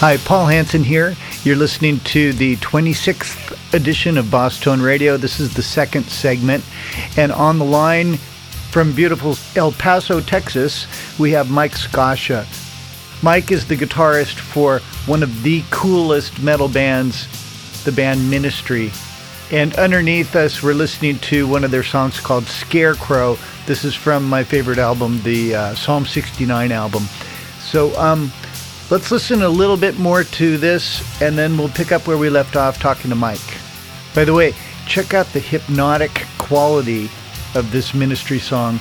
Hi, Paul Hanson here. You're listening to the 26th edition of Boss Tone Radio. This is the second segment. And on the line from beautiful El Paso, Texas, we have Mike Scaccia. Mike is the guitarist for one of the coolest metal bands, the band Ministry. And underneath us, we're listening to one of their songs called Scarecrow. This is from my favorite album, the uh, Psalm 69 album. So, um, Let's listen a little bit more to this and then we'll pick up where we left off talking to Mike. By the way, check out the hypnotic quality of this ministry song.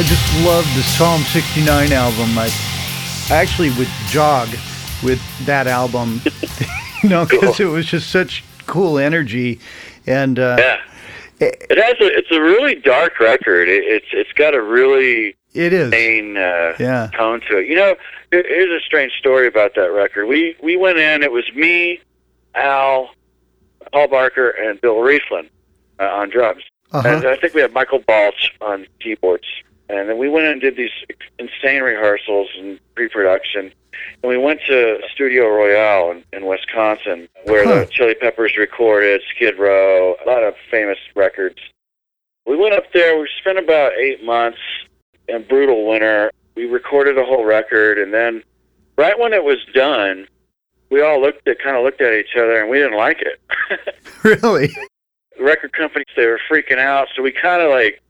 I just love the Psalm 69 album. I, I actually would jog with that album, you know, because cool. it was just such cool energy. And uh, yeah, it, it, has a it's a really dark record. It, it's it's got a really it is main uh, yeah. tone to it. You know, here's a strange story about that record. We we went in. It was me, Al, Paul Barker, and Bill Rieflin uh, on drums. Uh-huh. And I think we had Michael Balch on keyboards. And then we went and did these insane rehearsals and pre-production. And we went to Studio Royale in, in Wisconsin, where huh. the Chili Peppers recorded Skid Row, a lot of famous records. We went up there. We spent about eight months in brutal winter. We recorded a whole record, and then right when it was done, we all looked at kind of looked at each other, and we didn't like it. really? The record companies they were freaking out, so we kind of like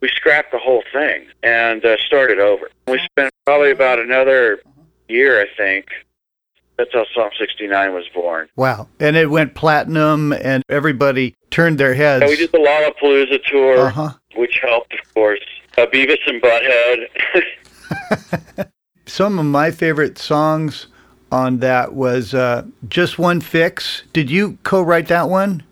we scrapped the whole thing and uh, started over. We spent probably about another year, I think. That's how Psalm 69 was born. Wow. And it went platinum, and everybody turned their heads. Yeah, we did the Lollapalooza tour, uh-huh. which helped, of course. Uh, Beavis and Butthead. Some of my favorite songs on that was uh, Just One Fix. Did you co write that one?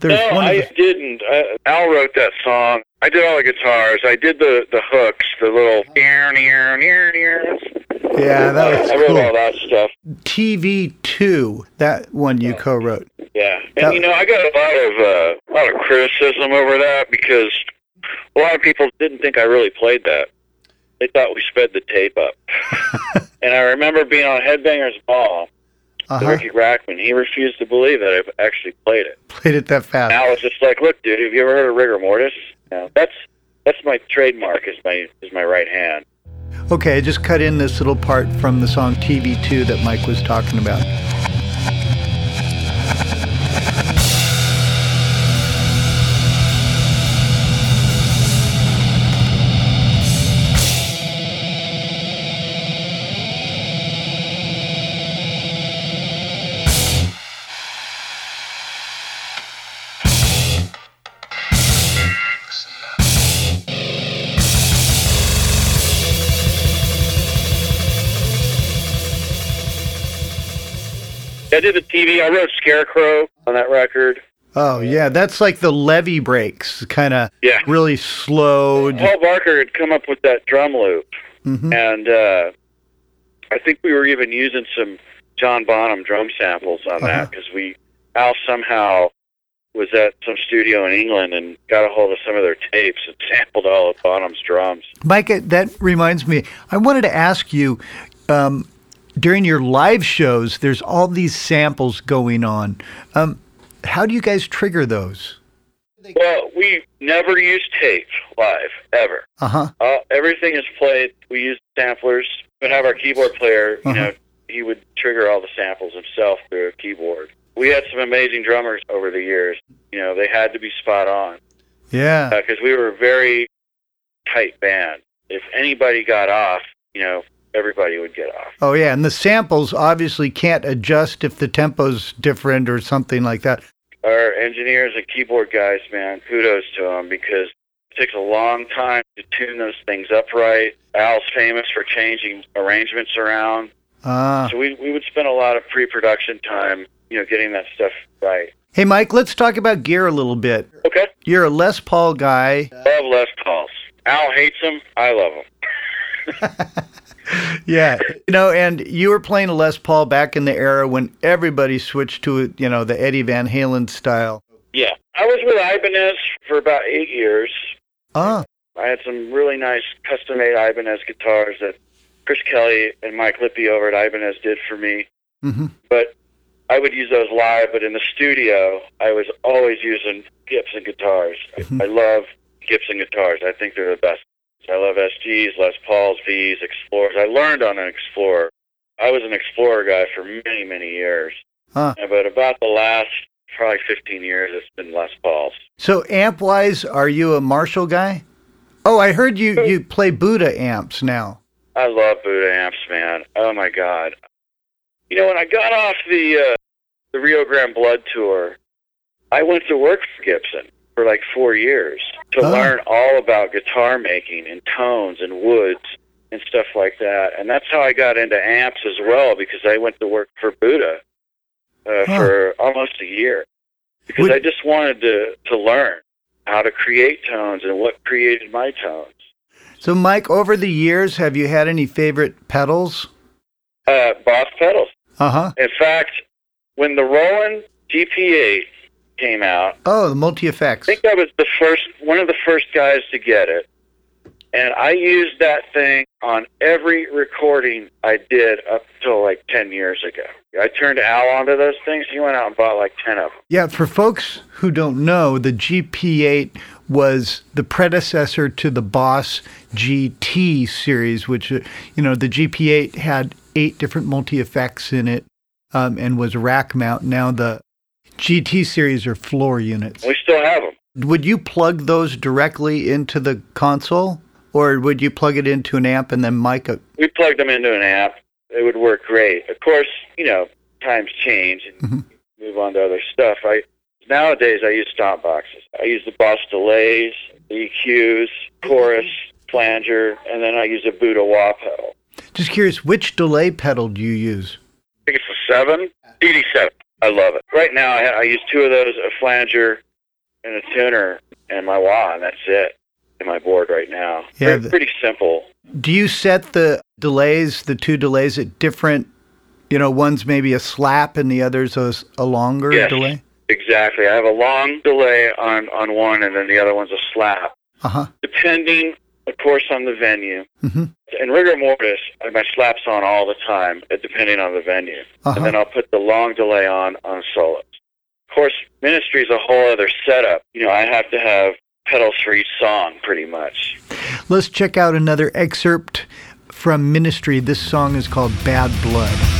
There's no, I the... didn't. Al wrote that song. I did all the guitars. I did the the hooks, the little near near near near. Yeah, that was I wrote all that stuff. TV two, that one you co-wrote. Yeah, and that... you know I got a lot of uh, a lot of criticism over that because a lot of people didn't think I really played that. They thought we sped the tape up. and I remember being on Headbangers Ball uh-huh. Riki Rachtman, he refused to believe that I've actually played it. Played it that fast. And I was just like, "Look, dude, have you ever heard of rigor mortis? That's that's my trademark. Is my is my right hand." Okay, I just cut in this little part from the song TV2 that Mike was talking about. Did the TV. I wrote Scarecrow on that record. Oh yeah, that's like the levee breaks, kind of yeah. really slow. Paul Barker had come up with that drum loop, mm-hmm. and uh, I think we were even using some John Bonham drum samples on uh-huh. that because we Al somehow was at some studio in England and got a hold of some of their tapes and sampled all of Bonham's drums. Mike, that reminds me. I wanted to ask you. Um, during your live shows, there's all these samples going on. Um, how do you guys trigger those? Well, we never use tape live ever. Uh-huh. Uh, everything is played. We use samplers. We have our keyboard player. You uh-huh. know, he would trigger all the samples himself through a keyboard. We had some amazing drummers over the years. You know, they had to be spot on. Yeah. Because uh, we were a very tight band. If anybody got off, you know, everybody would get off. Oh yeah, and the samples obviously can't adjust if the tempo's different or something like that. Our engineers and keyboard guys, man, kudos to them because it takes a long time to tune those things up right. Al's famous for changing arrangements around. Ah. So we we would spend a lot of pre-production time, you know, getting that stuff right. Hey Mike, let's talk about gear a little bit. Okay. You're a Les Paul guy. Love Les Pauls. Al hates them. I love them. yeah, you know, and you were playing a Les Paul back in the era when everybody switched to you know the Eddie Van Halen style. Yeah, I was with Ibanez for about eight years. Ah, I had some really nice custom-made Ibanez guitars that Chris Kelly and Mike Lippy over at Ibanez did for me. mm-hmm. But I would use those live, but in the studio, I was always using Gibson guitars. Mhm. I love Gibson guitars. I think they're the best. I love SGs, Les Pauls, Vs, Explorers. I learned on an Explorer. I was an Explorer guy for many, many years. Huh. But about the last probably 15 years, it's been Les Pauls. So amp wise, are you a Marshall guy? Oh, I heard you you play Budda amps now. I love Budda amps, man. Oh my God. You know, when I got off the uh, the Rio Grande Blood tour, I went to work for Gibson for like four years to Oh. learn all about guitar making and tones and woods and stuff like that. And that's how I got into amps as well because I went to work for Budda uh, for almost a year because Would- I just wanted to to learn how to create tones and what created my tones. So Mike, over the years, have you had any favorite pedals? Uh, Boss pedals. Uh huh. In fact, when the Roland GP8 came out, Oh, the multi effects. I think I was the first, one of the first guys to get it, and I used that thing on every recording I did up till like ten years ago. I turned Al onto those things. He went out and bought like ten of them. Yeah, for folks who don't know, the GP8 was the predecessor to the Boss GT series, which, uh, you know, the GP8 had eight different multi effects in it um, and was rack mount. Now the GT series are floor units. We still have them. Would you plug those directly into the console? Or would you plug it into an amp and then mic it? We plugged them into an amp. It would work great. Of course, you know, times change and Mhm. move on to other stuff. I nowadays I use stomp boxes. I use the Boss delays, the EQs, chorus, flanger, and then I use a Budda wah pedal. Just curious, which delay pedal do you use? I think it's a seven, DD7. I love it. Right now, I, I use two of those, a flanger and a tuner, and my wah, and that's it. In my board right now. Yeah, the- pretty simple. Do you set the delays, the two delays, at different? You know, one's maybe a slap and the other's a longer Yes. delay. Exactly. I have a long delay on on one, and then the other one's a slap. Uh huh. depending, of course, on the venue. hmm In rigor mortis, I my slaps on all the time, uh, depending on the venue. Uh-huh. And then I'll put the long delay on on solos. Of course, ministry is a whole other setup. You know, I have to have pedals for each song, pretty much. Let's check out another excerpt from Ministry. This song is called Bad Blood.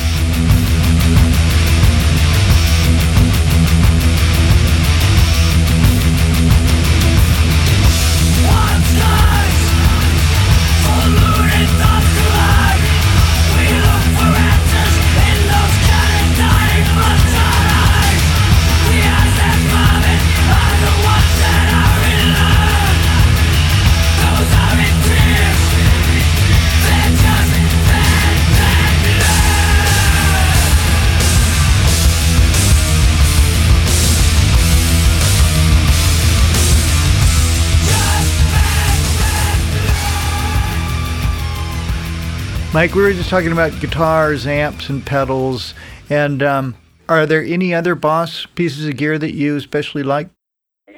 Mike, we were just talking about guitars, amps, and pedals. And um, are there any other Boss pieces of gear that you especially like?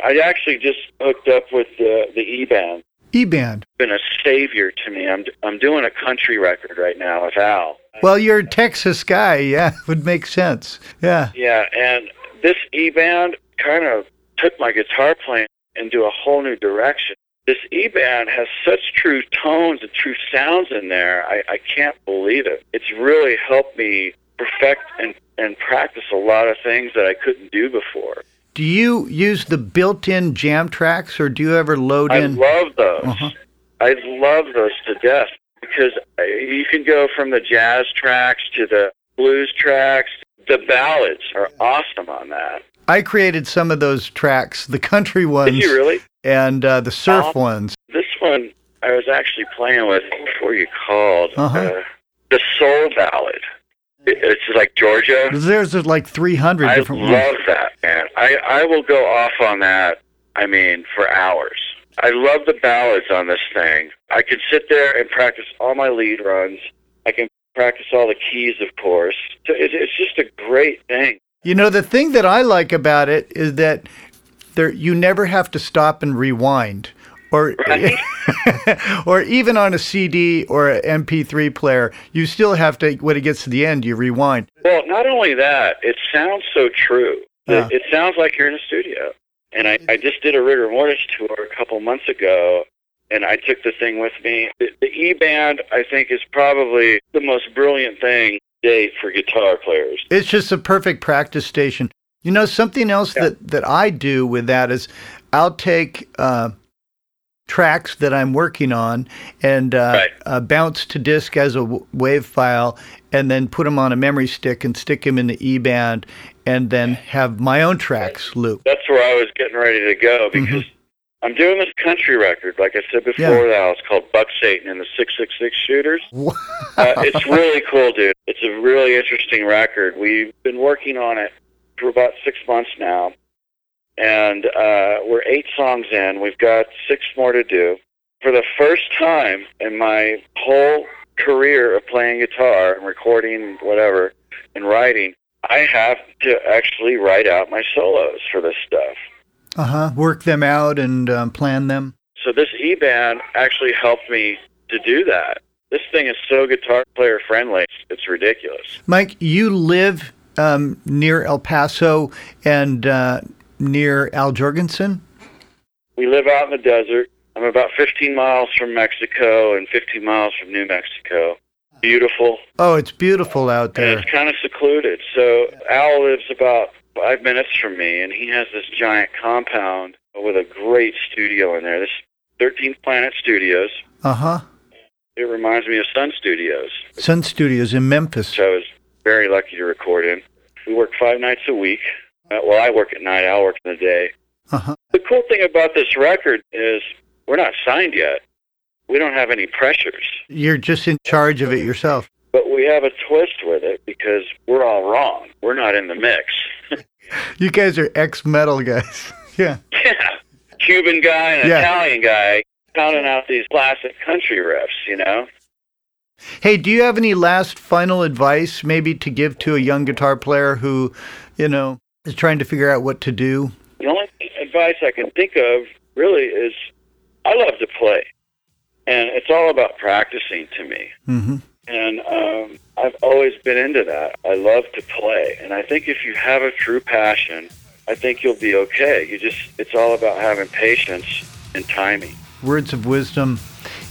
I actually just hooked up with the the E band. E band. Been a savior to me. I'm I'm doing a country record right now with Al. Well, you're a Texas guy. Yeah, would make sense. Yeah. Yeah, and this E band kind of took my guitar playing into a whole new direction. This E band has such true tones and true sounds in there. I, I can't believe it. It's really helped me perfect and, and practice a lot of things that I couldn't do before. Do you use the built-in jam tracks, or do you ever load I in? I love those. Uh-huh. I love those to death because you can go from the jazz tracks to the blues tracks. The ballads are awesome on that. I created some of those tracks, the country ones Did you really? and uh, the surf Oh. ones. This one I was actually playing with before you called. Uh-huh. Uh, the Soul Ballad. It's like Georgia. There's like 300 I different love ones. that, man. I, I will go off on that, I mean, for hours. I love the ballads on this thing. I can sit there and practice all my lead runs. I can practice all the keys, of course. It's just a great thing. You know, the thing that I like about it is that there you never have to stop and rewind. Or, right. or even on a CD or an MP3 player, you still have to. When it gets to the end, you rewind. Well, not only that, it sounds so true. It, it sounds like you're in a studio. And I, I just did a rigor mortis tour a couple months ago, and I took the thing with me. The, the E band, I think, is probably the most brilliant thing date for guitar players. It's just a perfect practice station. You know, something else yeah. that, that I do with that is I'll take uh, tracks that I'm working on and uh, right. uh, bounce to disk as a w- wave file and then put them on a memory stick and stick them in the E band and then have my own tracks loop. That's where I was getting ready to go mm-hmm. because mm-hmm. I'm doing this country record, like I said before. Yeah. That it's called Buck Satan and the Six Six Six Shooters. uh, it's really cool, dude. It's a really interesting record. We've been working on it for about six months now, and uh, we're eight songs in. We've got six more to do. For the first time in my whole career of playing guitar and recording, whatever, and writing, I have to actually write out my solos for this stuff. Uh huh. Work them out and um, plan them. So this E band actually helped me to do that. This thing is so guitar player friendly. It's ridiculous. Mike, you live um, near El Paso and uh, near Al Jourgensen. We live out in the desert. I'm about 15 miles from Mexico and 15 miles from New Mexico beautiful. Oh, it's beautiful out there. And it's kind of secluded. So Al lives about five minutes from me, and he has this giant compound with a great studio in there. This 13th Planet Studios. Uh huh. It reminds me of Sun Studios. Sun Studios in Memphis. Which I was very lucky to record in. We work five nights a week. Uh, well, I work at night. Al work in the day. Uh-huh. The cool thing about this record is we're not signed yet we don't have any pressures. You're just in charge of it yourself. But we have a twist with it because we're all wrong. We're not in the mix. you guys are ex metal guys. yeah. Yeah. Cuban guy and yeah. Italian guy pounding out these classic country riffs, you know? Hey, do you have any last final advice maybe to give to a young guitar player who, you know, is trying to figure out what to do? The only advice I can think of really is I love to play and it's all about practicing to me. Mm-hmm. And um, I've always been into that. I love to play, and I think if you have a true passion, I think you'll be okay. You just it's all about having patience and timing. Words of wisdom.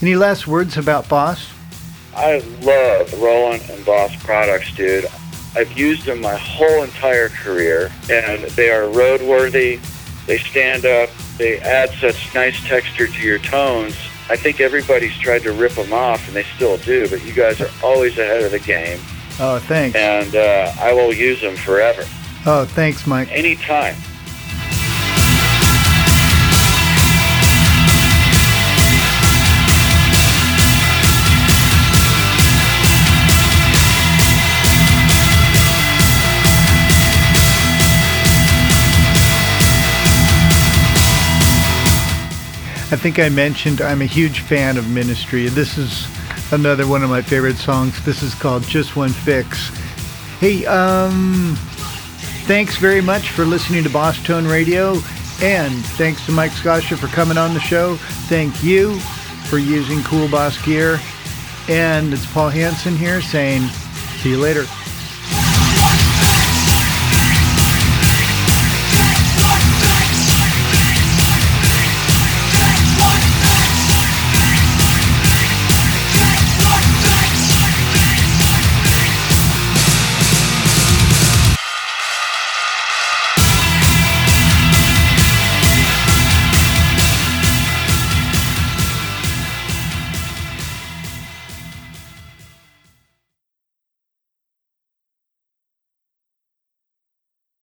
Any last words about Boss? I love Roland and Boss products, dude. I've used them my whole entire career, and they are roadworthy. They stand up. They add such nice texture to your tones I think everybody's tried to rip them off, and they still do. But you guys are always ahead of the game. Oh, thanks. And uh, I will use them forever. Oh, thanks, Mike. Anytime. I think I mentioned I'm a huge fan of Ministry. This is another one of my favorite songs. This is called Just One Fix. Hey, um, thanks very much for listening to Boss Tone Radio. And thanks to Mike Scaccia for coming on the show. Thank you for using Cool Boss gear. And it's Paul Hanson here saying, see you later.